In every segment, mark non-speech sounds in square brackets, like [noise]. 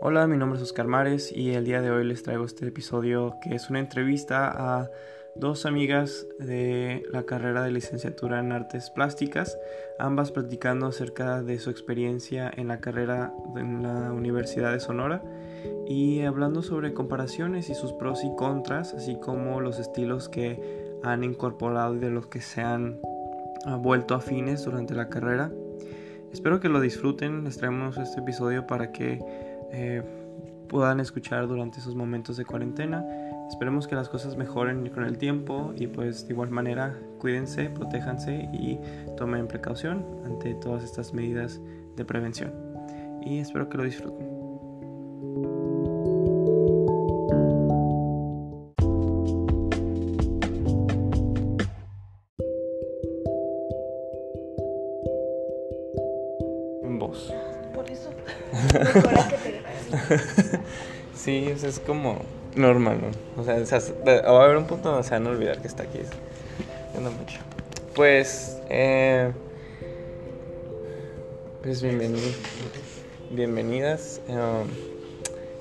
Hola, mi nombre es Oscar Mares y el día de hoy les traigo este episodio que es una entrevista a dos amigas de la carrera de licenciatura en artes plásticas, ambas platicando acerca de su experiencia en la carrera en la Universidad de Sonora y hablando sobre comparaciones y sus pros y contras, así como los estilos que han incorporado y de los que se han vuelto afines durante la carrera. Espero que lo disfruten, les traemos este episodio para que eh, puedan escuchar durante esos momentos de cuarentena. Esperemos que las cosas mejoren con el tiempo y pues de igual manera cuídense, protéjanse y tomen precaución ante todas estas medidas de prevención. Y espero que lo disfruten. Es como normal, ¿no? O sea, va a haber un punto donde se van a olvidar que está aquí. Pues, eh, pues bienvenidos, bienvenidas. Um,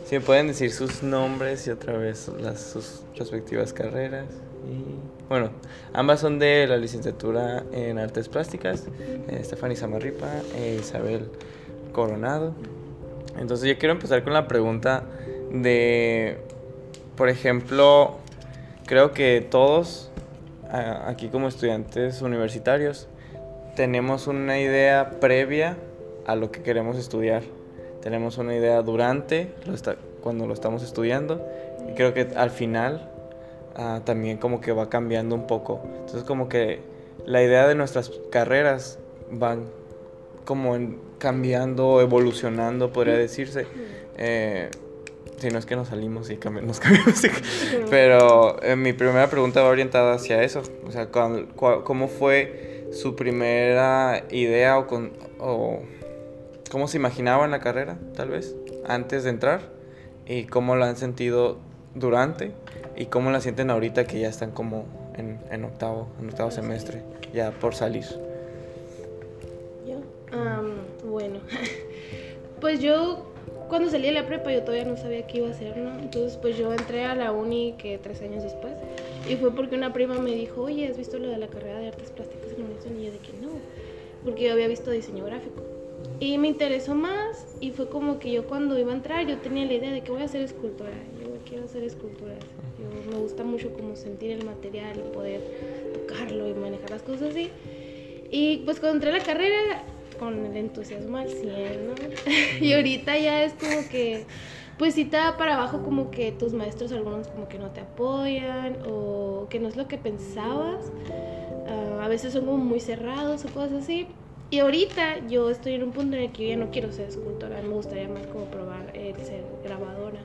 si me pueden decir sus nombres y otra vez sus respectivas carreras. Y, bueno, ambas son de la licenciatura en artes plásticas, eh, Stephanie Samarripa e Isabel Coronado. Entonces yo quiero empezar con la pregunta de, por ejemplo, creo que todos aquí como estudiantes universitarios tenemos una idea previa a lo que queremos estudiar. Tenemos una idea durante, cuando lo estamos estudiando, y creo que al final ah, también como que va cambiando un poco. Entonces como que la idea de nuestras carreras van como cambiando, evolucionando, podría decirse. Eh, si no es que nos salimos y nos [laughs] cambiamos. Pero eh, mi primera pregunta va orientada hacia eso. O sea, ¿cómo fue su primera idea o, con, o cómo se imaginaban la carrera, tal vez, antes de entrar? ¿Y cómo la han sentido durante? ¿Y cómo la sienten ahorita que ya están como en, en octavo, en octavo semestre, ya por salir? Yo, bueno, [laughs] pues yo cuando salí de la prepa yo todavía no sabía qué iba a hacer, ¿no? Entonces pues yo entré a la uni que tres años después y fue porque una prima me dijo, oye, ¿has visto lo de la carrera de artes plásticas en Unión? Y yo de que no, porque yo había visto diseño gráfico. Y me interesó más y fue como que yo cuando iba a entrar yo tenía la idea de que voy a hacer escultura, yo quiero hacer esculturas, yo, me gusta mucho como sentir el material y poder tocarlo y manejar las cosas así. Y pues cuando entré a la carrera con el entusiasmo al 100, ¿no? [laughs] y ahorita ya es como que, pues si te da para abajo como que tus maestros algunos como que no te apoyan o que no es lo que pensabas. Ah, a veces son como muy cerrados o cosas así. Y ahorita yo estoy en un punto en el que yo ya no quiero ser escultora, me gustaría más como probar el ser grabadora,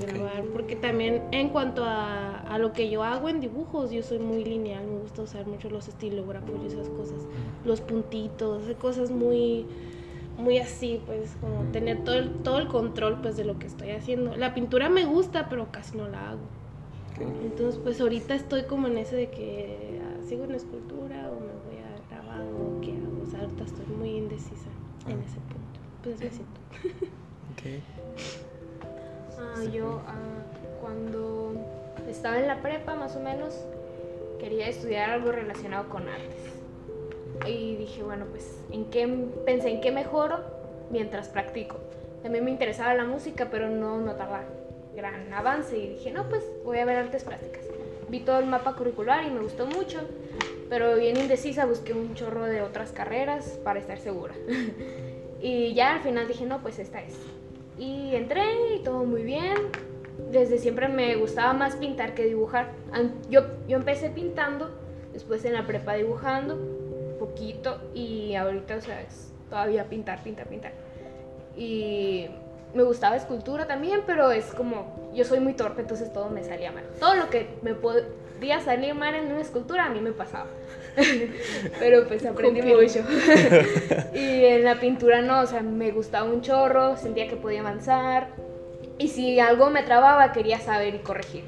grabar, porque también en cuanto a, a, lo que yo hago en dibujos, yo soy muy lineal, me gusta usar mucho los estilógrafos y esas cosas, los puntitos, cosas muy muy así, pues como tener todo el, todo el control pues de lo que estoy haciendo. La pintura me gusta, pero casi no la hago. Entonces, pues ahorita estoy como en ese de que ah, sigo en escultura o me voy a grabar o qué indecisa en ah. ese punto. Pues me siento. Ah, yo ah, cuando estaba en la prepa más o menos quería estudiar algo relacionado con artes. Y dije, bueno, pues en qué pensé en qué mejoro mientras practico. También me interesaba la música, pero no notaba gran avance y dije, no, pues voy a ver artes plásticas. Vi todo el mapa curricular y me gustó mucho pero bien indecisa busqué un chorro de otras carreras para estar segura. [laughs] y ya al final dije, no, pues esta es. Y entré y todo muy bien. Desde siempre me gustaba más pintar que dibujar. Yo, yo empecé pintando, después en la prepa dibujando, poquito, y ahorita, o sea, es todavía pintar, pintar, pintar. Y me gustaba escultura también, pero es como, yo soy muy torpe, entonces todo me salía mal. Todo lo que me podía salir mal en una escultura, a mí me pasaba. [laughs] pero pues aprendí mucho. [laughs] y en la pintura no, o sea, me gustaba un chorro, sentía que podía avanzar. Y si algo me trababa, quería saber y corregir.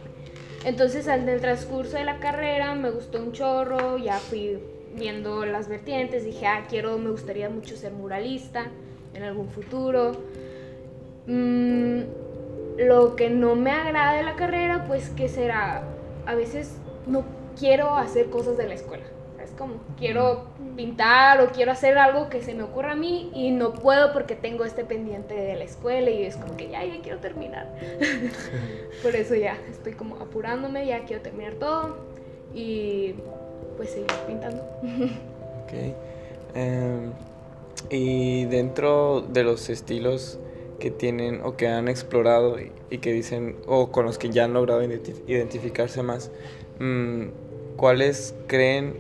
Entonces, en el transcurso de la carrera me gustó un chorro, ya fui viendo las vertientes, dije, ah, quiero, me gustaría mucho ser muralista en algún futuro Mm, lo que no me agrada de la carrera, pues que será, a veces no quiero hacer cosas de la escuela. Es como, quiero pintar o quiero hacer algo que se me ocurra a mí y no puedo porque tengo este pendiente de la escuela y es como que ya, ya quiero terminar. [laughs] Por eso ya estoy como apurándome, ya quiero terminar todo y pues seguir pintando. ok. Em, y dentro de los estilos que tienen o que han explorado y, que dicen, o con los que ya han logrado identificarse más, ¿cuáles creen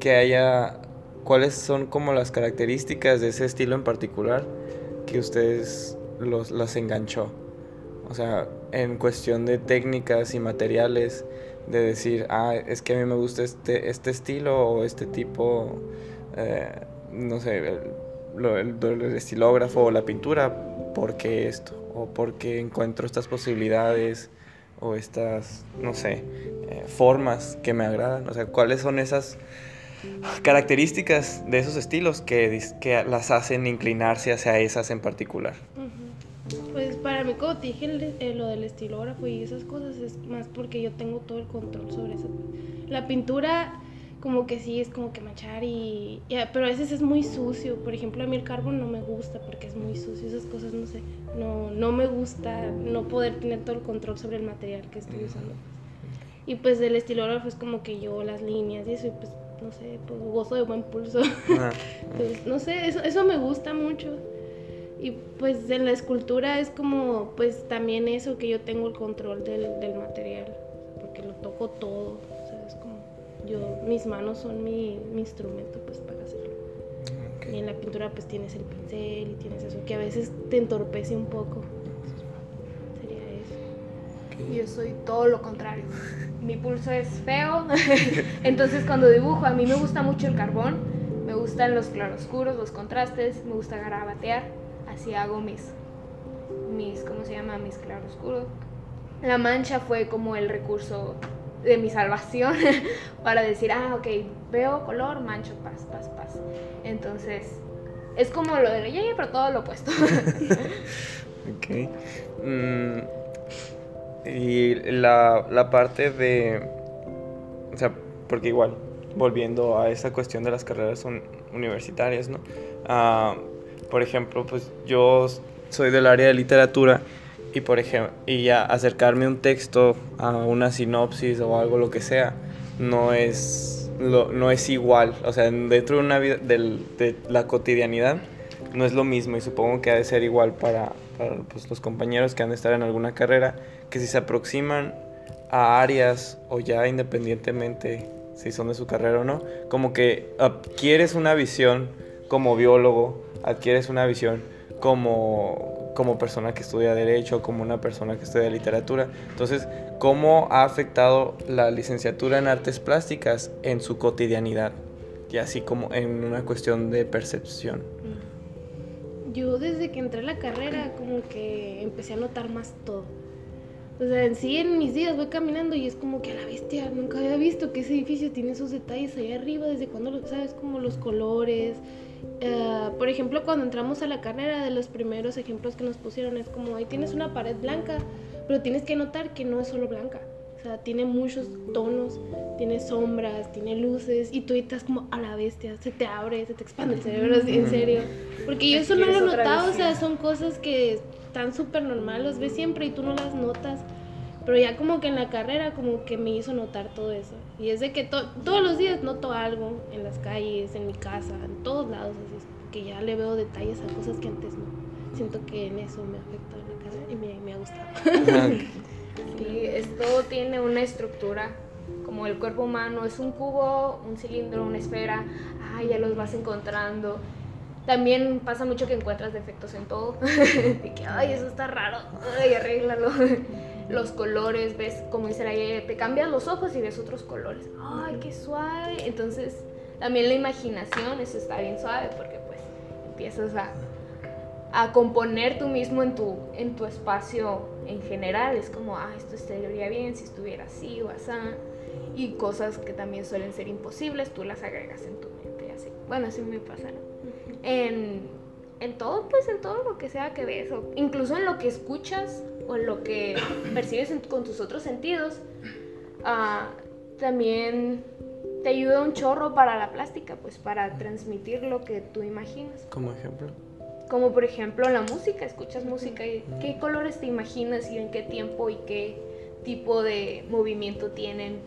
que haya, cuáles son como las características de ese estilo en particular que ustedes los, las enganchó? O sea, en cuestión de técnicas y materiales, de decir, ah, es que a mí me gusta este, este estilo o este tipo, eh, no sé, el, estilógrafo o la pintura, ¿por qué esto? O porque encuentro estas posibilidades o estas, no sé, eh, formas que me agradan. O sea, ¿cuáles son esas características de esos estilos que, que las hacen inclinarse hacia esas en particular? Pues para mí, como dije, eh, lo del estilógrafo y esas cosas es más porque yo tengo todo el control sobre eso. La pintura como que sí es como que manchar y, pero a veces es muy sucio. Por ejemplo a mí el carbón no me gusta porque es muy sucio esas cosas no sé no no me gusta no poder tener todo el control sobre el material que estoy usando. Y pues el estilógrafo es como que yo las líneas y eso y pues no sé pues gozo de buen pulso. Ah. [laughs] pues, no sé eso, eso me gusta mucho. Y pues en la escultura es como pues también eso que yo tengo el control del, del material porque lo toco todo yo, mis manos son mi, instrumento pues para hacerlo. Y en la pintura pues tienes el pincel y tienes eso que a veces te entorpece un poco. Sería eso. Yo soy todo lo contrario. [laughs] Mi pulso es feo. [laughs] Entonces cuando dibujo a mí me gusta mucho el carbón. Me gustan los claroscuros, los contrastes. Me gusta garabatear. Así hago mis, mis, ¿cómo se llama? Mis claroscuros. La mancha fue como el recurso de mi salvación [laughs] para decir, ah, ok, veo color, mancho, paz, paz, paz. Entonces, es como lo de Yeye, pero todo lo opuesto. [laughs] ok. Mm, y la, la parte de. O sea, porque igual, volviendo a esa cuestión de las carreras universitarias, ¿no? Ah, por ejemplo, pues yo soy del área de literatura y por ejemplo y ya acercarme un texto a una sinopsis o algo lo que sea no es no es igual. O sea dentro de una vida de la cotidianidad no es lo mismo. Y supongo que ha de ser igual para, para pues, los compañeros que han de estar en alguna carrera que si se aproximan a áreas o ya independientemente si son de su carrera o no como que adquieres una visión como biólogo adquieres una visión como como persona que estudia derecho, como una persona que estudia literatura. Entonces, ¿cómo ha afectado la licenciatura en artes plásticas en su cotidianidad? Y así como en una cuestión de percepción. Mm. Yo desde que entré a la carrera como que empecé a notar más todo. O sea, en sí en mis días voy caminando y es como que a la bestia, nunca había visto que ese edificio tiene esos detalles ahí arriba, desde cuando lo sabes, como los colores, eh, por ejemplo, cuando entramos a la carrera, de los primeros ejemplos que nos pusieron es como, ahí tienes una pared blanca, pero tienes que notar que no es solo blanca. O sea, tiene muchos tonos, tiene sombras, tiene luces, y tú estás como a la bestia, se te abre, se te expande el cerebro, en serio. Porque yo eso no lo he notado, o sea, son cosas que están súper normales, los ves siempre y tú no las notas. Pero ya como que en la carrera como que me hizo notar todo eso. Y es de que todos los días noto algo en las calles, en mi casa, en todos lados, así que ya le veo detalles a cosas que antes no. Siento que en eso me afectó la carrera y me, me ha gustado. [laughs] sí, esto tiene una estructura como el cuerpo humano, es un cubo, un cilindro, una esfera, ay, ya los vas encontrando. También pasa mucho que encuentras defectos en todo, [laughs] de que, ay, eso está raro, ay, arréglalo los colores, ves como dice la te cambias los ojos y ves otros colores. Ay, qué suave. Entonces, también la imaginación, eso está bien suave porque pues empiezas a, a componer tú mismo en tu, en tu espacio en general. Es como, ah, esto estaría bien si estuviera así o así. Y cosas que también suelen ser imposibles, tú las agregas en tu mente. Así. Bueno, así me pasa. En, en todo, pues en todo lo que sea que ves, o incluso en lo que escuchas o en lo que percibes con tus otros sentidos, ah, también te ayuda un chorro para la plástica, pues para transmitir lo que tú imaginas. Como ejemplo. Como por ejemplo la música, escuchas música y qué colores te imaginas y en qué tiempo y qué tipo de movimiento tienen.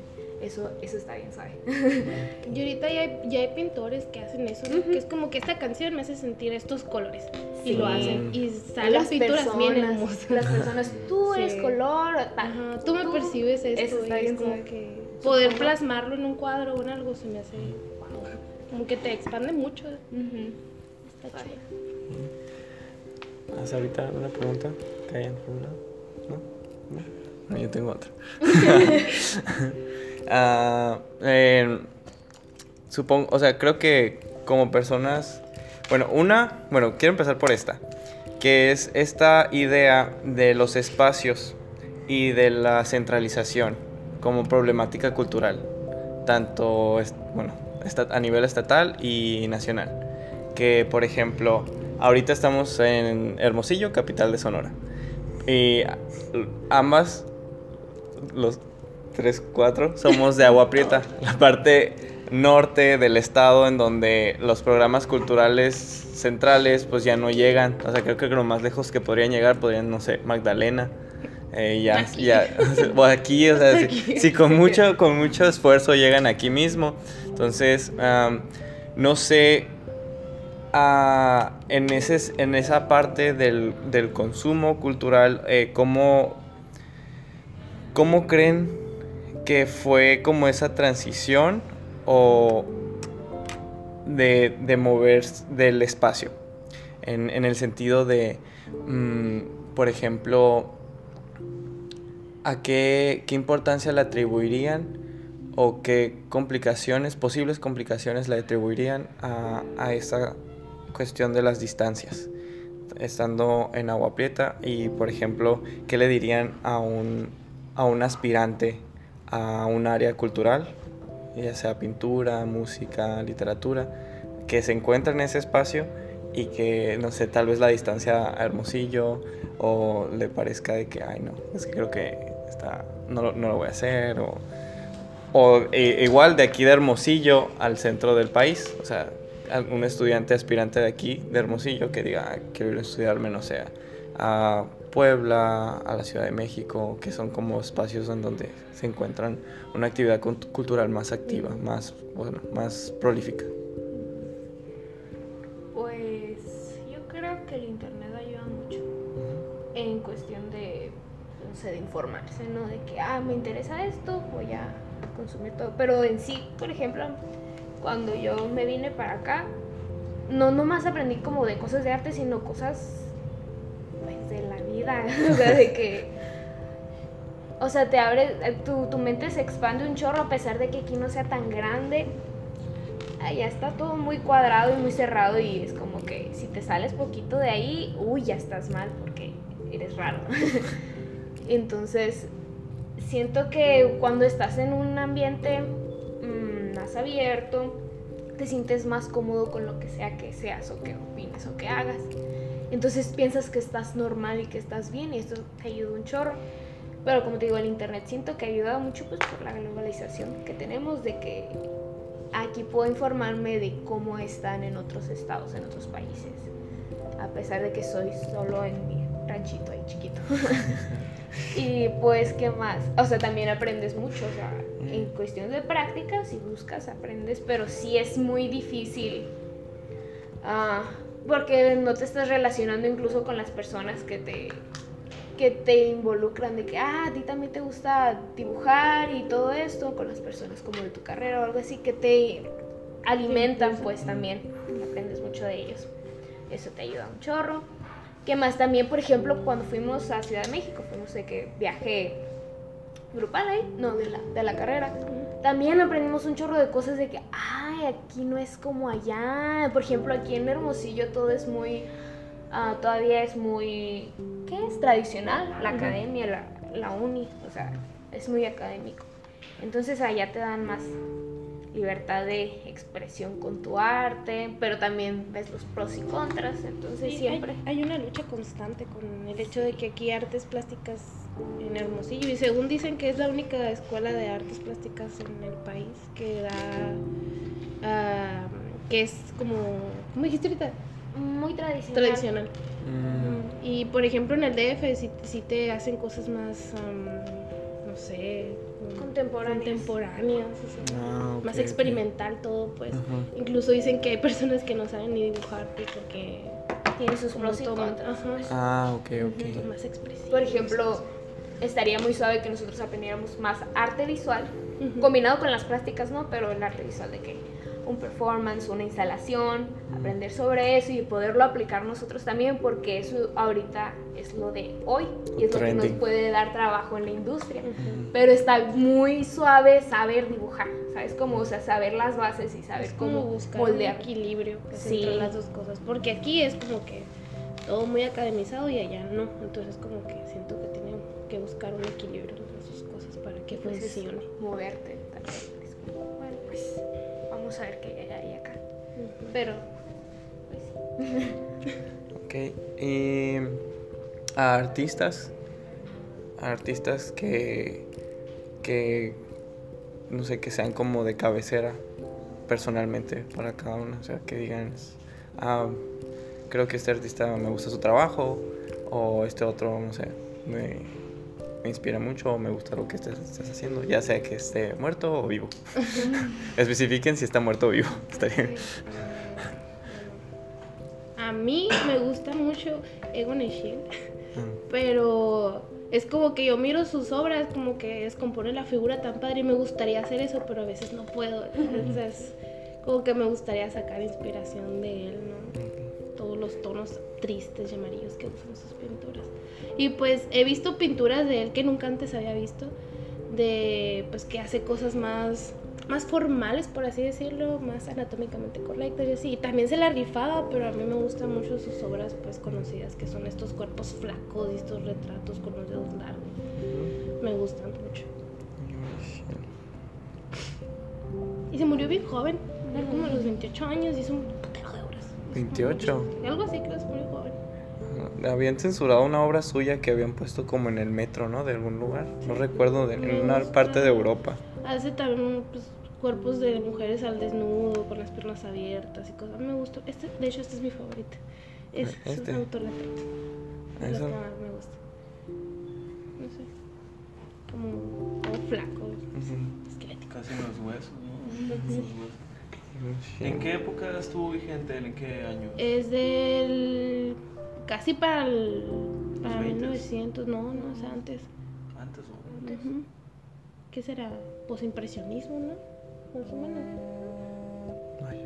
Eso, eso está bien, ¿sabes? [laughs] y ahorita ya hay, ya hay pintores que hacen eso, ¿no? que es como que esta canción me hace sentir estos colores. Y lo hacen. Y salen las pinturas bien hermosas. Las personas, tú [laughs] eres color. tú me percibes esto. Eso está bien, como que poder plasmarlo en un cuadro o en algo se me hace como que te expande mucho. Está chido. ¿Haz ahorita una pregunta que hayan formulado? ¿No? ¿No? yo tengo otra. [laughs] Ah, supongo, o sea, creo que como personas, bueno, una, bueno, quiero empezar por esta, que es esta idea de los espacios y de la centralización como problemática cultural, tanto, bueno, a nivel estatal y nacional. Que, por ejemplo, ahorita estamos en Hermosillo, capital de Sonora. Y ambas, los tres, cuatro, somos de Agua Prieta, la parte norte del estado en donde los programas culturales centrales pues ya no llegan. O sea, creo que lo más lejos que podrían llegar podrían, no sé, Magdalena. Eh, ya, aquí. ya, [laughs] o aquí, o sea, Si, con mucho, con mucho esfuerzo llegan aquí mismo. Entonces, no sé en, ese, en esa parte del, consumo cultural, eh, ¿cómo, creen que fue como esa transición o de, de mover del espacio? En, el sentido de, mm, por ejemplo, ¿a qué, qué importancia le atribuirían o qué complicaciones, posibles complicaciones le atribuirían a, a esa cuestión de las distancias, estando en Agua Prieta y, por ejemplo, ¿qué le dirían a un, a un aspirante a un área cultural, ya sea pintura, música, literatura, que se encuentra en ese espacio y que, no sé, tal vez la distancia a Hermosillo o le parezca de que, ay, no, es que creo que está, no, no lo voy a hacer o... O e, igual de aquí de Hermosillo al centro del país, o sea, un estudiante aspirante de aquí, de Hermosillo, que diga, ah, quiero estudiarme, no sé, a Puebla, a la Ciudad de México, que son como espacios en donde se encuentran una actividad cultural más activa, más, bueno, más prolífica. Pues yo creo que el Internet ayuda mucho en cuestión de, no sé, de informarse, ¿no? De que, ah, me interesa esto, voy a consumir todo. Pero en sí, por ejemplo, cuando yo me vine para acá, no nomás aprendí como de cosas de arte, sino cosas pues, de la vida, [laughs] o sea, de que, o sea, te abre, eh, tu, tu mente se expande un chorro a pesar de que aquí no sea tan grande. Allá está todo muy cuadrado y muy cerrado y es como que si te sales poquito de ahí, uy, ya estás mal porque eres raro. [laughs] Entonces, siento que cuando estás en un ambiente abierto, te sientes más cómodo con lo que sea que seas o que opines o que hagas. Entonces piensas que estás normal y que estás bien y esto te ayuda un chorro. Pero como te digo, el internet siento que ha ayudado mucho pues por la globalización que tenemos de que aquí puedo informarme de cómo están en otros estados, en otros países. A pesar de que soy solo en mi ranchito ahí chiquito. [laughs] y pues, ¿qué más? O sea, también aprendes mucho, o sea, en cuestiones de práctica, si buscas, aprendes, pero sí es muy difícil. Ah, porque no te estás relacionando incluso con las personas que te, que te involucran de que, ah, a ti también te gusta dibujar y todo esto, con las personas como de tu carrera o algo así, que te alimentan pues también, aprendes mucho de ellos. Eso te ayuda un chorro. Que más también, por ejemplo, cuando fuimos a Ciudad de México, fuimos de que viajé grupal ahí, no, de la, de la carrera. También aprendimos un chorro de cosas de que, ay, aquí no es como allá. Por ejemplo, aquí en Hermosillo todo es muy, uh, todavía es muy, ¿qué es? Tradicional, la academia, la, la uni, o sea, es muy académico. Entonces allá te dan más libertad de expresión con tu arte, pero también ves los pros y contras, entonces Sí, siempre... Hay, hay una lucha constante con el hecho de que aquí artes plásticas en Hermosillo, y según dicen que es la única escuela de artes plásticas en el país que da, ah, que es como, ¿cómo dijiste ahorita? Muy tradicional. Tradicional. Mm, Y por ejemplo en el DF sí, sí te hacen cosas más, am, no sé, Contemporáneas. contemporáneas, o sea, ah, más experimental todo, pues. Incluso dicen que hay personas que no saben ni dibujar pues, porque Tiene sus pros y contras. Ah, ok, son ok. más expresivos. Por ejemplo, estaría muy suave que nosotros aprendiéramos más arte visual, Ujú. combinado con las prácticas, ¿no? Pero el arte visual de que un performance, una instalación, aprender sobre eso y poderlo aplicar nosotros también, porque eso ahorita es lo de hoy y es lo que nos puede dar trabajo en la industria. Ujú. Pero está muy suave saber dibujar, ¿sabes? Como, o sea, saber las bases y saber Es como cómo buscar un moldear. equilibrio pues, Sí. entre las dos cosas. Porque aquí es como que todo muy academizado y allá no. Entonces como que siento que tiene que buscar un equilibrio entre sus cosas para que Pues es funcione. moverte. Es como, bueno, pues vamos a ver qué hay acá. Pero, pues sí. Ok. Y a artistas, a artistas que, que, no sé, que sean como de cabecera personalmente para cada uno. O sea, que digan, ah, creo que este artista me gusta su trabajo o este otro, no sé, me, me inspira mucho o me gusta lo que estés, estés haciendo, ya sea que esté muerto o vivo. [laughs] Especifiquen si está muerto o vivo. [laughs] Estaría bien. A mí me gusta mucho Egon Schiele. Ah, Pero es como que yo miro sus obras, como que descompone la figura tan padre y me gustaría hacer eso, pero a veces no puedo. [laughs] Entonces, como que me gustaría sacar inspiración de él, ¿no? Todos los tonos tristes y amarillos que usan sus pinturas. Y pues he visto pinturas de él que nunca antes había visto, de pues que hace cosas más más formales, por así decirlo, más anatómicamente correctas y así. Y también se la rifaba, pero a mí me gustan mucho sus obras pues conocidas, que son estos cuerpos flacos y estos retratos con los dedos largos. Me gustan mucho. Y se murió bien joven, como a los 28 años y hizo un. 28. Algo así, creo que se murió joven. Habían censurado una obra suya que habían puesto como en el metro, ¿no? De algún lugar. No recuerdo, de, en una parte de Europa. Hace también pues, cuerpos de mujeres al desnudo, con las piernas abiertas y cosas. Me gustó. Este, de hecho, este es mi favorita. Es, es ¿Este? un autorretrato. Es Eso. lo que más me gusta. No sé. Como flaco, Ujú. esquelético. Casi en los huesos, ¿no? Ujú. Los huesos. ¿En qué época estuvo vigente? ¿En qué año? Es del. casi para el. para Los 1900, no, no, o sea, antes. Antes o Ujú. ¿Qué será? Posimpresionismo, ¿no? Más o menos. Ay,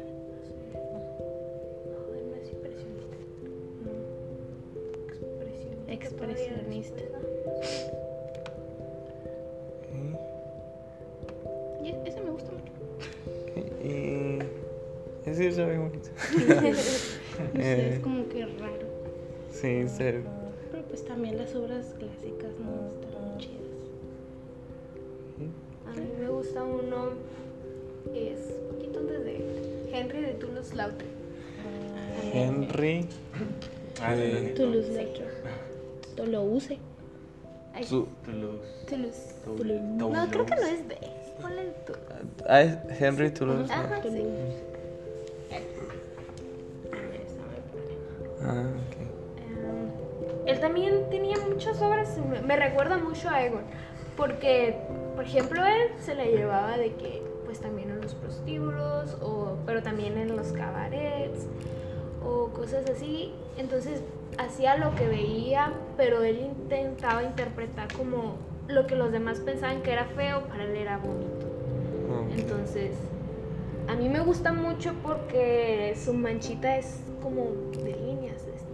No, no es impresionista. No. Expresionista. Expresionista. Bonito. [laughs] No sé, Eh. es como que raro. Sí, ser. Pero pues también las obras clásicas no están muy chidas. A mí me gusta uno, es un poquito antes de Henry de Toulouse-Lautrec. Henry. Ah, el Eh, enanito. Toulouse-Lautrec. Toulouse. Su- Toulouse. Toulouse. Toulouse. No, creo que no es de. Ponle tu. Ah, es Henry Toulouse. Ajá. Toulouse. sí. Me, recuerda mucho a Egon, porque, por ejemplo, él se la llevaba de que, pues también en los prostíbulos, o, pero también en los cabarets, o cosas así. Entonces hacía lo que veía, pero él intentaba interpretar como lo que los demás pensaban que era feo, para él era bonito. Ok. Entonces, a mí me gusta mucho porque su manchita es como de líneas, es muy, muy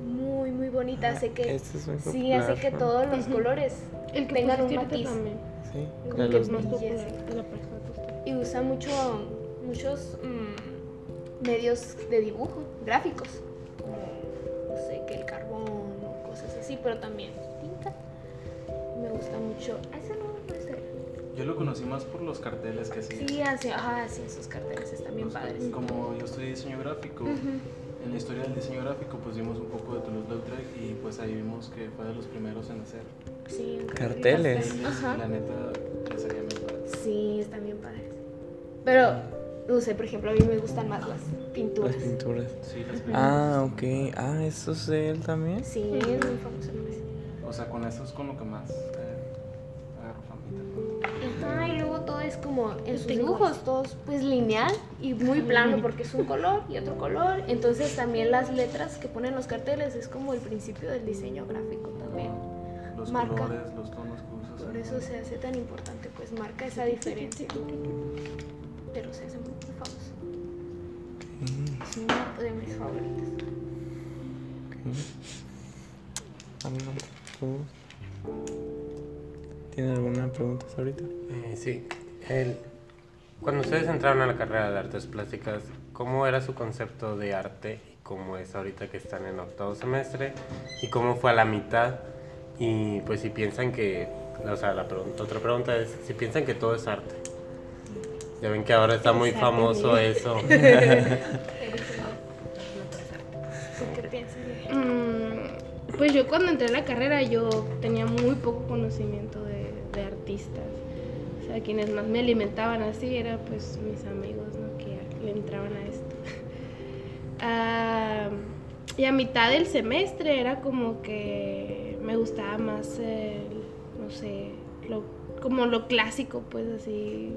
bonita. Hace que, Este es muy sí, hace que todos los colores El que tengan un matiz. también. Sí, El que es más popular de la. Y usa mucho, muchos mm, medios de dibujo, gráficos, como, no sé, que el carbón o cosas así, pero también pinta. Me gusta mucho. Ah, Ese no, es él. Yo lo conocí más por los carteles que hacía. Sí, así, ajá, sí, esos carteles están bien Los- padres. Como yo estudié diseño gráfico, Ujú. En la historia del diseño gráfico pues vimos un poco de Toulouse-Lautrec y pues ahí vimos que fue de los primeros en hacer Sí, Carteles. Ajá. La neta, les haría muy padre. Sí, están bien padres. Pero, no sé, por ejemplo, a mí me gustan más las pinturas. Las pinturas. Sí, las Ah, ok. Ah, ¿eso es de él también? Sí, es muy famoso. O sea, con eso es con lo que más eh, todo es como en sus dibujos, todo es pues lineal y muy plano porque es un color y otro color. Entonces también las letras que ponen los carteles es como el principio del diseño gráfico también. Los Marca. colores, los tonos que usas. Por eso se hace tan importante, pues marca esa diferencia. Pero se hace muy famoso. Es uno de mis favoritos. ¿Tiene alguna pregunta ahorita? Eh, sí. El- cuando ustedes entraron a la carrera de artes plásticas, ¿cómo era su concepto de arte y cómo es ahorita que están en octavo semestre? ¿Y cómo fue a la mitad? Y pues si piensan que, o sea, la pregunta, otra pregunta es, si piensan que todo es arte. Ya ven que ahora está muy famoso eso. [laughs] Mm, pues yo cuando entré a la carrera yo tenía muy poco conocimiento de artistas. O sea, quienes más me alimentaban así eran pues mis amigos, ¿no? Que le entraban a esto. [laughs] Ah, y a mitad del semestre era como que me gustaba más, el, no sé, lo, como lo clásico, pues así,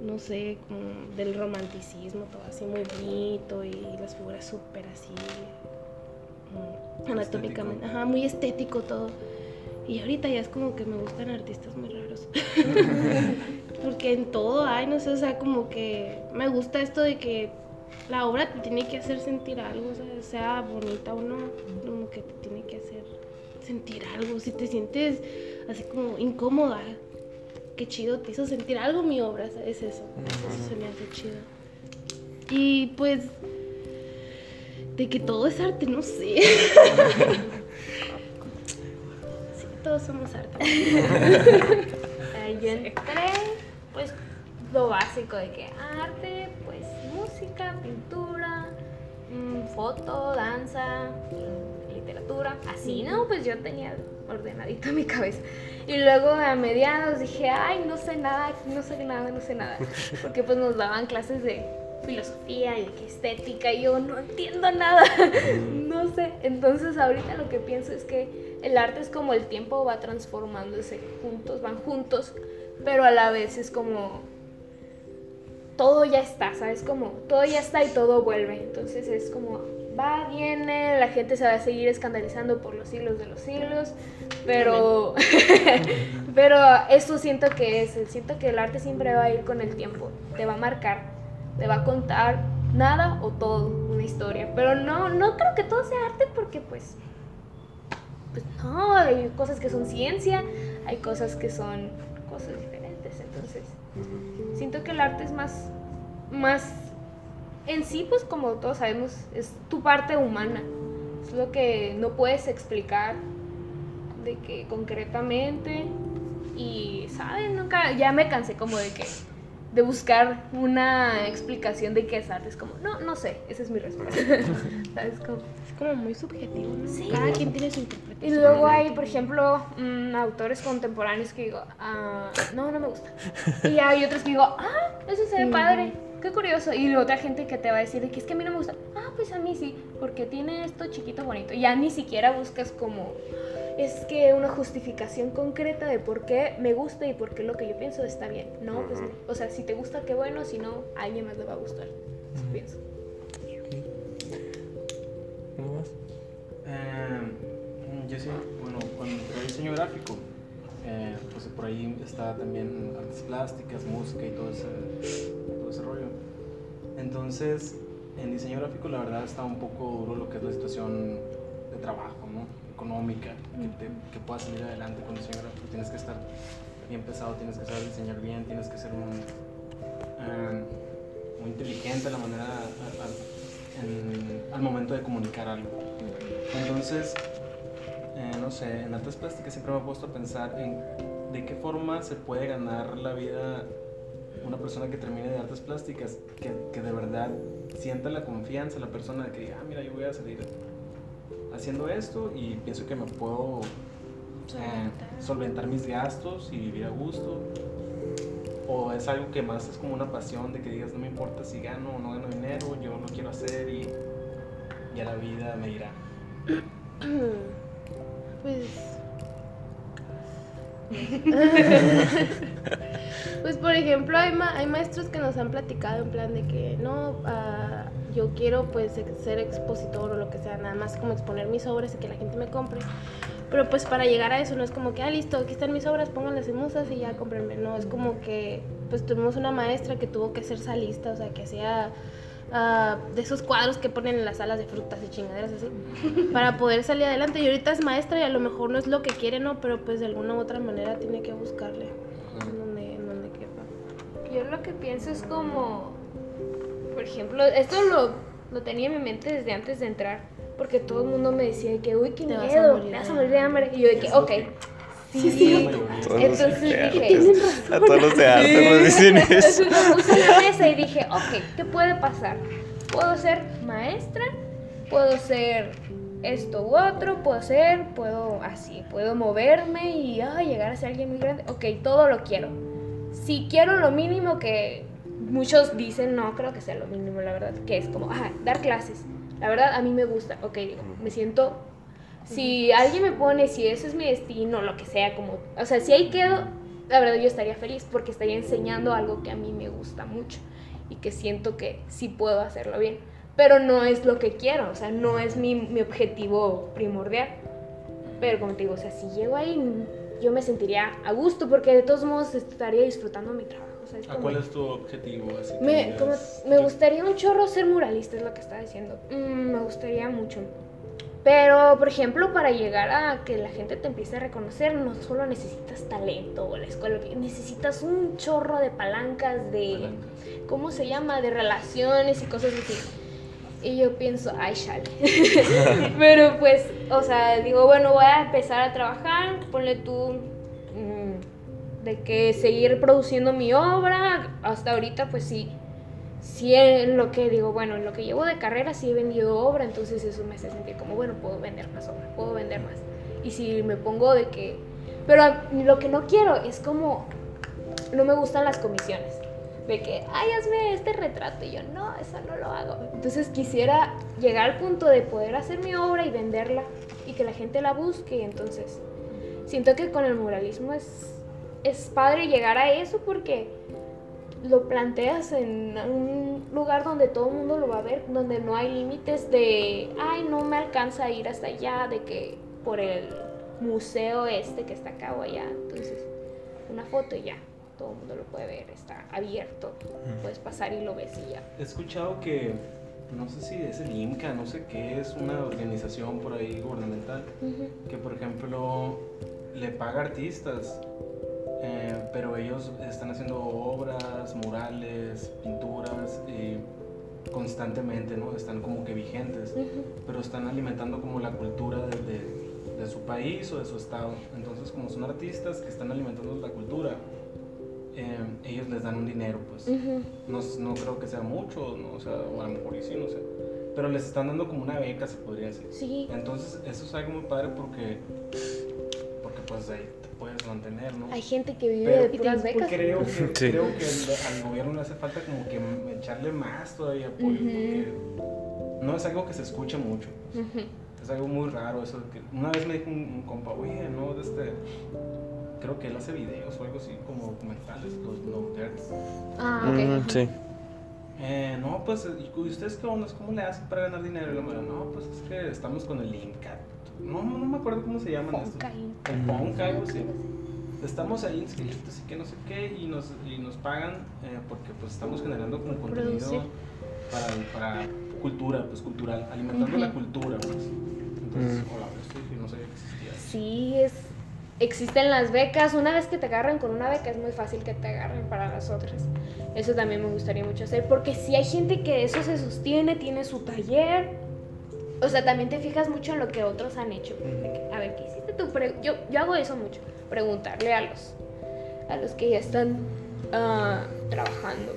no sé, como del romanticismo, todo así muy bonito y las figuras súper así, mm, anatómicamente, ajá, muy estético todo. Y ahorita ya es como que me gustan artistas muy raros. [laughs] Porque en todo hay, no sé, o sea, como que me gusta esto de que la obra te tiene que hacer sentir algo, o sea, sea bonita o no, como que te tiene que hacer sentir algo. Si te sientes así como incómoda, qué chido, te hizo sentir algo mi obra, es eso. Eso se me hace chido. Y pues, de que todo es arte, no sé. [laughs] todos somos arte. [laughs] Yo entré, pues, lo básico de que arte, pues, música, pintura, mm, foto, danza, mm, literatura, así, ¿no? Pues yo tenía ordenadito mi cabeza. Y luego a mediados dije, ay, no sé nada, no sé nada, no sé nada. Porque pues nos daban clases de filosofía y de estética y yo no entiendo nada, [laughs] no sé. Entonces ahorita lo que pienso es que el arte es como el tiempo va transformándose juntos, van juntos, pero a la vez es como todo ya está, ¿sabes? Como todo ya está y todo vuelve. Entonces es como va, viene, la gente se va a seguir escandalizando por los siglos de los siglos, pero [laughs] pero eso siento que es, siento que el arte siempre va a ir con el tiempo, te va a marcar, te va a contar nada o todo, una historia, pero no no creo que todo sea arte porque pues pues no, hay cosas que son ciencia, hay cosas que son cosas diferentes, entonces siento que el arte es más, más en sí, pues como todos sabemos, es tu parte humana, es lo que no puedes explicar de que concretamente y, ¿saben? Nunca, ya me cansé como de que de buscar una explicación de qué es arte, es como, no, no sé, esa es mi respuesta, [laughs] ¿sabes? Como, Es como muy subjetivo, ¿no? Sí. Cada quien tiene su y interpretación. luego hay, por ejemplo, mm, autores contemporáneos que digo, ah, no, no me gusta. Y hay otros que digo, ah, eso se ve padre, qué curioso. Y otra gente que te va a decir de que es que a mí no me gusta, ah, pues a mí sí, porque tiene esto chiquito bonito. Y ya ni siquiera buscas como, es que una justificación concreta de por qué me gusta y por qué lo que yo pienso está bien. No, pues, o sea, si te gusta, qué bueno, si no, a alguien más le va a gustar. Eso pienso. ¿Algo más? Eh, yo sí, bueno, cuando entré diseño gráfico, eh, pues por ahí está también artes plásticas, música y todo ese, todo ese rollo. Entonces, en diseño gráfico la verdad está un poco duro lo que es la situación de trabajo, ¿no? Económica, que, te, que puedas salir adelante con diseño gráfico. Tienes que estar bien pesado, tienes que saber diseñar bien, tienes que ser un, eh, muy inteligente la manera, a- a- en- al momento de comunicar algo. Entonces, eh, no sé, en artes plásticas siempre me he puesto a pensar en ¿de qué forma se puede ganar la vida una persona que termine de artes plásticas? Que, que de verdad sienta la confianza la persona de que diga, ah, mira, yo voy a salir haciendo esto y pienso que me puedo eh, solventar mis gastos y vivir a gusto. O es algo que más es como una pasión de que digas, no me importa si gano o no gano dinero, yo lo quiero hacer y ya la vida me irá. [clears throat] Pues. [laughs] [laughs] pues por ejemplo hay, ma- hay maestros que nos han platicado en plan de que no, ah, yo quiero pues ser expositor o lo que sea, nada más como exponer mis obras y que la gente me compre. Pero pues para llegar a eso no es como que, ah, listo, aquí están mis obras, pónganlas en musas y ya cómprenme. No, es como que pues tuvimos una maestra que tuvo que ser salista, o sea, que hacía ah, de esos cuadros que ponen en las salas de frutas y chingaderas así, [laughs] para poder salir adelante. Y ahorita es maestra y a lo mejor no es lo que quiere, ¿no? Pero pues de alguna u otra manera tiene que buscarle lo que pienso es como, por ejemplo, esto lo, lo tenía en mi mente desde antes de entrar, porque todo el mundo me decía que, uy, qué Te vas a miedo, morir te vas de a morir de hambre. Y yo de que, ok, que- sí, Sí, Entonces de dije. A todos los de arte nos dicen eso. Entonces lo puse en la mesa y dije, ok, ¿qué puede pasar? Puedo ser maestra, puedo ser esto u otro, puedo ser, puedo así, puedo moverme y ay, llegar a ser alguien muy grande. Ok, todo lo quiero. Si quiero lo mínimo que muchos dicen, no creo que sea lo mínimo, la verdad, que es como, ajá, dar clases. La verdad, a mí me gusta. Ok, digo, me siento si alguien me pone, si eso es mi destino, lo que sea, como, o sea, si ahí quedo, la verdad yo estaría feliz porque estaría enseñando algo que a mí me gusta mucho y que siento que sí puedo hacerlo bien. Pero no es lo que quiero, o sea, no es mi, mi objetivo primordial. Pero como te digo, o sea, si llego ahí, yo me sentiría a gusto porque de todos modos estaría disfrutando mi trabajo. ¿A como- cuál es tu objetivo? Así me, como- me gustaría un chorro ser muralista, es lo que estaba diciendo. Mm, me gustaría mucho. Pero, por ejemplo, para llegar a que la gente te empiece a reconocer, no solo necesitas talento o la escuela, necesitas un chorro de palancas, de... Palancas. ¿Cómo se llama? De relaciones y cosas así. Y yo pienso, ay, chale. [laughs] Pero pues, o sea, digo, bueno, voy a empezar a trabajar, ponle tú mm, de que seguir produciendo mi obra. Hasta ahorita, pues sí, sí en lo que digo, bueno, en lo que llevo de carrera sí he vendido obra, entonces eso me hace sentir como, bueno, puedo vender más obra, puedo vender más. Y si me pongo de que... Pero lo que no quiero es como, no me gustan las comisiones. De que, ay, hazme este retrato. Y yo, no, eso no lo hago. Entonces quisiera llegar al punto de poder hacer mi obra y venderla y que la gente la busque. Entonces, siento que con el muralismo es, es padre llegar a eso porque lo planteas en un lugar donde todo el mundo lo va a ver, donde no hay límites de, ay, no me alcanza a ir hasta allá, de que por el museo este que está acá o allá. Entonces, una foto y ya, todo el mundo lo puede ver, está abierto, puedes pasar y lo ves y ya. He escuchado que, no sé si es el IMCA, no sé qué, es una organización por ahí gubernamental, que por ejemplo le paga artistas, eh, pero ellos están haciendo obras, murales, pinturas, y constantemente, ¿no? Están como que vigentes, pero están alimentando como la cultura de, de- de su país o de su estado. Entonces, como son artistas que están alimentando la cultura, eh, ellos les dan un dinero, pues. Ujú. No, no creo que sea mucho, no, o sea, o a lo mejor y sí, no sé. Pero les están dando como una beca, se podría decir. Sí, Entonces, eso es algo muy padre porque, porque pues ahí te puedes mantener, ¿no? hay gente que vive Pero de puras becas. creo que, [laughs] Sí. creo que al, al gobierno le hace falta como que echarle más todavía apoyo, Ujú. porque no es algo que se escuche mucho. pues. Ujú. Es algo muy raro eso. de Que una vez me dijo un, un compa, oye, no, de este... Creo que él hace videos o algo así, como documentales, los no nerds. Ah, ok. Mm, sí. Eh, no, pues, ¿y ustedes qué onda? ¿Cómo le hacen para ganar dinero? Y la madre, no, pues es que estamos con el Inca. No, no me acuerdo cómo se llaman estos. Ponca y- El Ponca, algo así. Estamos ahí inscritos y que no sé qué, y nos, y nos pagan eh, porque pues estamos generando como contenido para, para cultura, pues cultural, alimentando la cultura, pues. Entonces, Mm. hola, esto no sabía que existía. Sí, es, existen las becas. Una vez que te agarran con una beca es muy fácil que te agarren para las otras. Eso también me gustaría mucho hacer porque si hay gente que de eso se sostiene, tiene su taller. O sea, también te fijas mucho en lo que otros han hecho. A ver, ¿qué hiciste tú yo, yo hago eso mucho, preguntarle a los, a los que ya están ah, trabajando.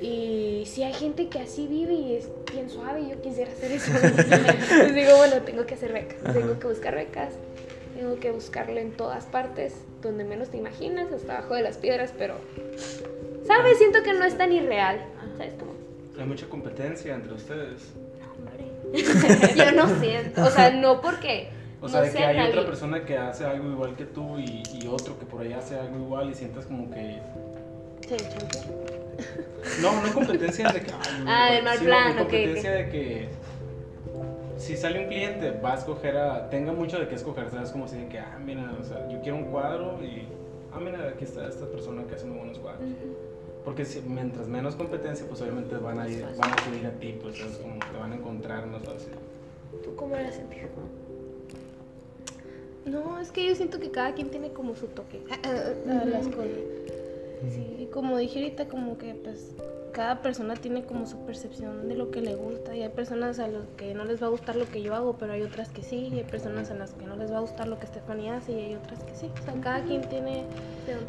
Y si hay gente que así vive y es bien suave, yo quisiera hacer eso. [laughs] [laughs] Les digo, bueno, tengo que hacer becas, tengo que buscar becas, tengo que buscarle en todas partes, donde menos te imaginas, hasta abajo de las piedras, pero, ¿sabes? Siento que no es tan irreal, ¿sabes cómo? Hay mucha competencia entre ustedes. Hombre. [laughs] yo no siento, o sea, no porque... O sea, no de que hay otra nadie. persona que hace algo igual que tú y, y otro que por ahí hace algo igual y sientas como que... Sí. No, no competencia de que... ay, Ah, no, del mal sino plan, ok, competencia de que... Si sale un cliente, va a escoger a... Tenga mucho de qué escoger, ¿sabes? Como si de que, ah, mira, o sea, yo quiero un cuadro y... Ah, mira, aquí está esta persona que hace muy buenos cuadros. Porque si, mientras menos competencia, pues obviamente van a ir, van a subir a ti, pues es como te van a encontrar más fácil. ¿Tú cómo has sentido? No, es que yo siento que cada quien tiene como su toque a las cosas. Sí, y como dije ahorita, como que pues cada persona tiene como su percepción de lo que le gusta y hay personas a las que no les va a gustar lo que yo hago, pero hay otras que sí, y hay personas a las que no les va a gustar lo que Stephanie hace y hay otras que sí. O sea, cada quien tiene...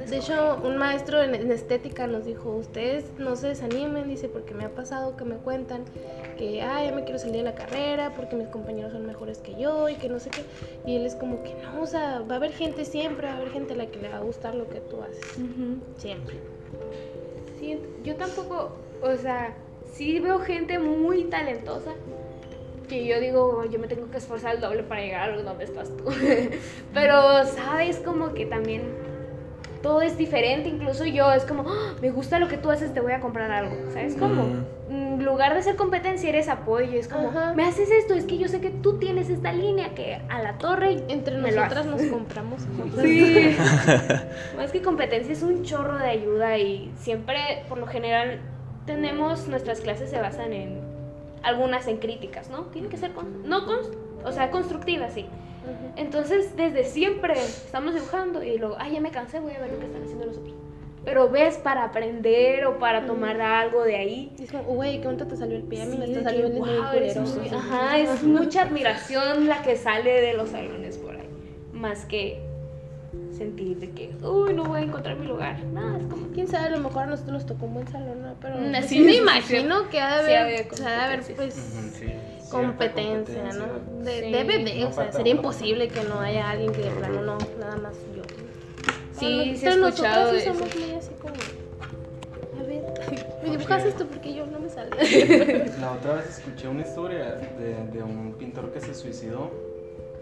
¿De hecho, un maestro en, en estética nos dijo, ustedes no se desanimen, dice, porque me ha pasado que me cuentan que, ah, ya me quiero salir de la carrera porque mis compañeros son mejores que yo y que no sé qué. Y él es como que, no, o sea, va a haber gente siempre, va a haber gente a la que le va a gustar lo que tú haces. Siempre. Yo tampoco, o sea, sí veo gente muy talentosa que yo digo, yo me tengo que esforzar el doble para llegar a donde estás tú. [laughs] Pero, ¿sabes? Como que también todo es diferente, incluso yo es como, "Ah, me gusta lo que tú haces, te voy a comprar algo, ¿sabes? Como, en lugar de ser competencia, eres apoyo, es como, Ajá. me haces esto, es que yo sé que tú tienes esta línea que a la torre Entre nosotras haces". nos compramos. [laughs] Sí. [laughs] Más que competencia es un chorro de ayuda y siempre, por lo general, tenemos nuestras clases se basan en algunas en críticas, ¿no? Tienen que ser con- no con, o sea, constructivas, sí. Entonces, desde siempre estamos dibujando y luego, ay, ya me cansé, voy a ver lo que están haciendo los otros. Pero ves para aprender o para tomar algo de ahí. Y es como, güey, qué bonito te salió el pie, a mí me Sí, está de saliendo el "Wow, eres culero". muy- Ajá, es mucha admiración la que sale de los salones por ahí. Más que sentir de que, uy, no voy a encontrar mi lugar. No, es como Quién sabe, a lo mejor a nosotros nos tocó un buen salón, ¿no? Pero Mm, pues, sí, sí, me sí, sí, imagino que ha de Sí, ha haber, sea, ha de haber competencia. pues sí. Competencia, ¿no? De, Sí, debe de, no o sea, sería imposible que no haya alguien que de plano no, nada más yo. Sí, Bueno, sí he escuchado sí eso. somos muy así como, a ver, me dibujas esto porque yo no me sale. La otra vez escuché una historia de, de un pintor que se suicidó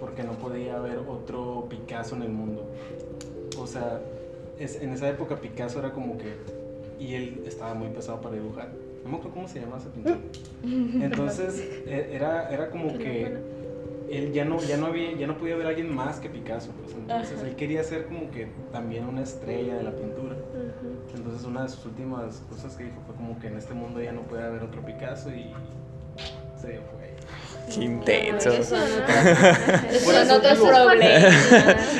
porque no podía haber otro Picasso en el mundo. O sea, es, en esa época Picasso era como que... Y él estaba muy pesado para dibujar. No me acuerdo cómo se llama ese pintor. [laughs] Entonces, e- era, era como que él ya no, ya no había, ya no podía ver a alguien más que Picasso. pues. entonces, él quería ser como que también una estrella de la pintura. Entonces una de sus últimas cosas que dijo fue como que en este mundo ya no puede haber otro Picasso y se fue. Qué intenso. Eso, ¿no? Esos Bueno, son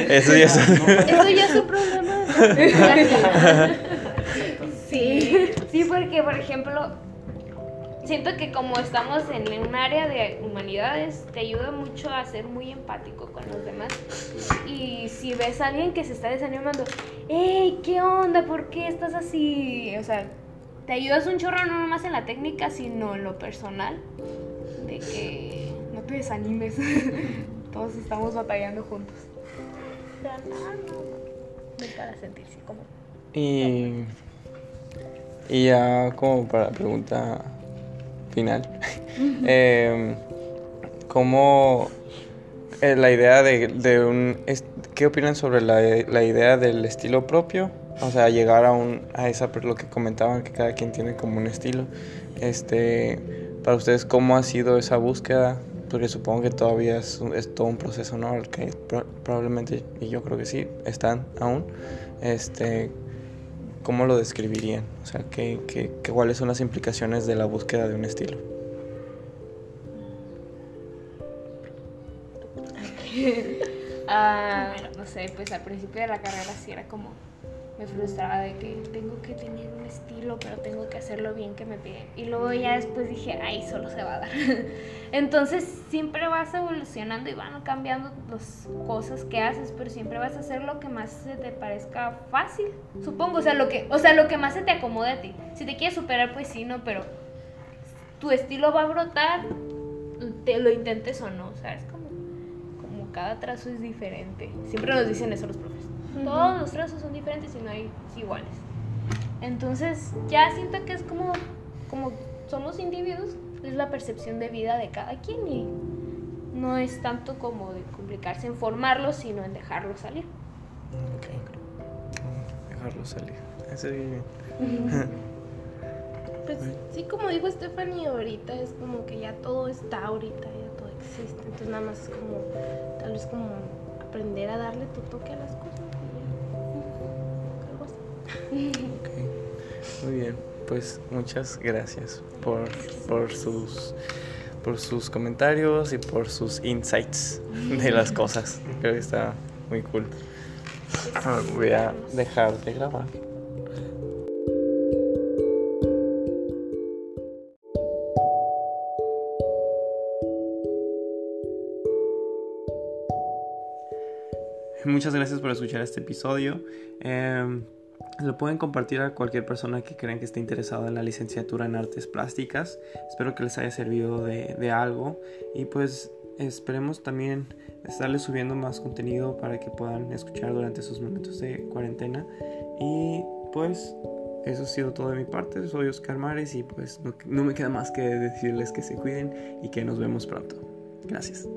eso ya es. Eso ya es su problema. Sí, sí, porque por ejemplo, siento que como estamos en un área de humanidades, te ayuda mucho a ser muy empático con los demás. Y si ves a alguien que se está desanimando, ¡Ey, qué onda! ¿Por qué estás así? O sea, te ayudas un chorro no nomás en la técnica, sino en lo personal. De que no te desanimes. [laughs] Todos estamos batallando juntos. Para sentirse como Y, y ya como para pregunta final, [laughs] em, ¿cómo eh, la idea de, de un... ¿Qué opinan sobre la, la idea del estilo propio? O sea, llegar a, un, a esa, lo que comentaban, que cada quien tiene como un estilo. Este, para ustedes, ¿cómo ha sido esa búsqueda? Porque supongo que todavía es, todo un proceso, ¿no? El que pro- probablemente, y yo creo que sí, están aún. Este, ¿Cómo lo describirían? O sea, ¿qué, qué, qué- ¿cuáles son las implicaciones de la búsqueda de un estilo? [laughs] Ah, no sé, pues al principio de la carrera sí era como, me frustraba de que tengo que tener un estilo, pero tengo que hacerlo bien que me piden. Y luego ya después dije, ay, solo se va a dar. [laughs] Entonces siempre vas evolucionando y van cambiando las cosas que haces, pero siempre vas a hacer lo que más se te parezca fácil, supongo. O sea, lo que, o sea, lo que más se te acomode a ti. Si te quieres superar, pues sí, no, pero tu estilo va a brotar, te lo intentes o no. O sea, es como, como cada trazo es diferente. Siempre nos dicen eso los Todos los trazos son diferentes y no hay iguales. Entonces, ya siento que es como, como somos individuos, es la percepción de vida de cada quien y no es tanto como de complicarse en formarlo, sino en dejarlo salir. Dejarlo salir. Eso es [laughs] bien. Pues sí, como dijo Stephanie, ahorita es como que ya todo está ahorita, ya todo existe. Entonces nada más es como, tal vez como aprender a darle tu toque a las cosas. Muy bien. Pues muchas gracias por, por sus por sus comentarios y por sus insights de las cosas. Creo que está muy cool. Ah, Voy a dejar de grabar. Muchas gracias por escuchar este episodio. Em, lo pueden compartir a cualquier persona que crean que esté interesada en la licenciatura en artes plásticas. Espero que les haya servido de, de algo y pues esperemos también estarles subiendo más contenido para que puedan escuchar durante esos momentos de cuarentena. Y pues eso ha sido todo de mi parte. Soy Oscar Mares y pues no, no me queda más que decirles que se cuiden y que nos vemos pronto. Gracias.